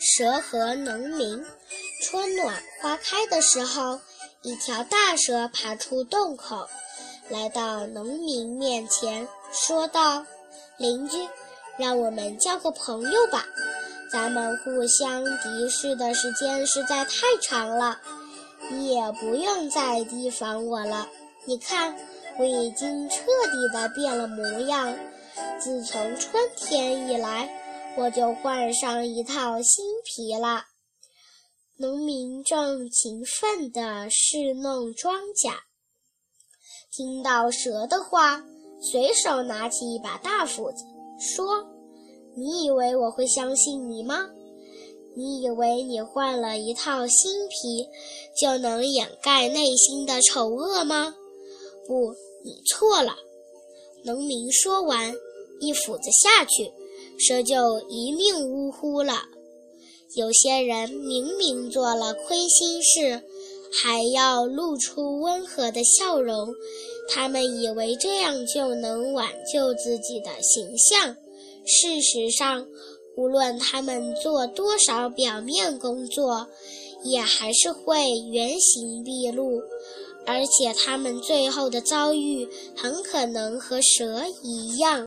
蛇和农民。春暖花开的时候，一条大蛇爬出洞口，来到农民面前，说道：“邻居，让我们交个朋友吧。咱们互相敌视的时间实在太长了，你也不用再提防我了。你看，我已经彻底的变了模样。自从春天以来。”我就换上一套新皮了。农民正勤奋地侍弄庄稼，听到蛇的话，随手拿起一把大斧子，说：“你以为我会相信你吗？你以为你换了一套新皮就能掩盖内心的丑恶吗？不，你错了。”农民说完，一斧子下去。蛇就一命呜呼了。有些人明明做了亏心事，还要露出温和的笑容，他们以为这样就能挽救自己的形象。事实上，无论他们做多少表面工作，也还是会原形毕露，而且他们最后的遭遇很可能和蛇一样。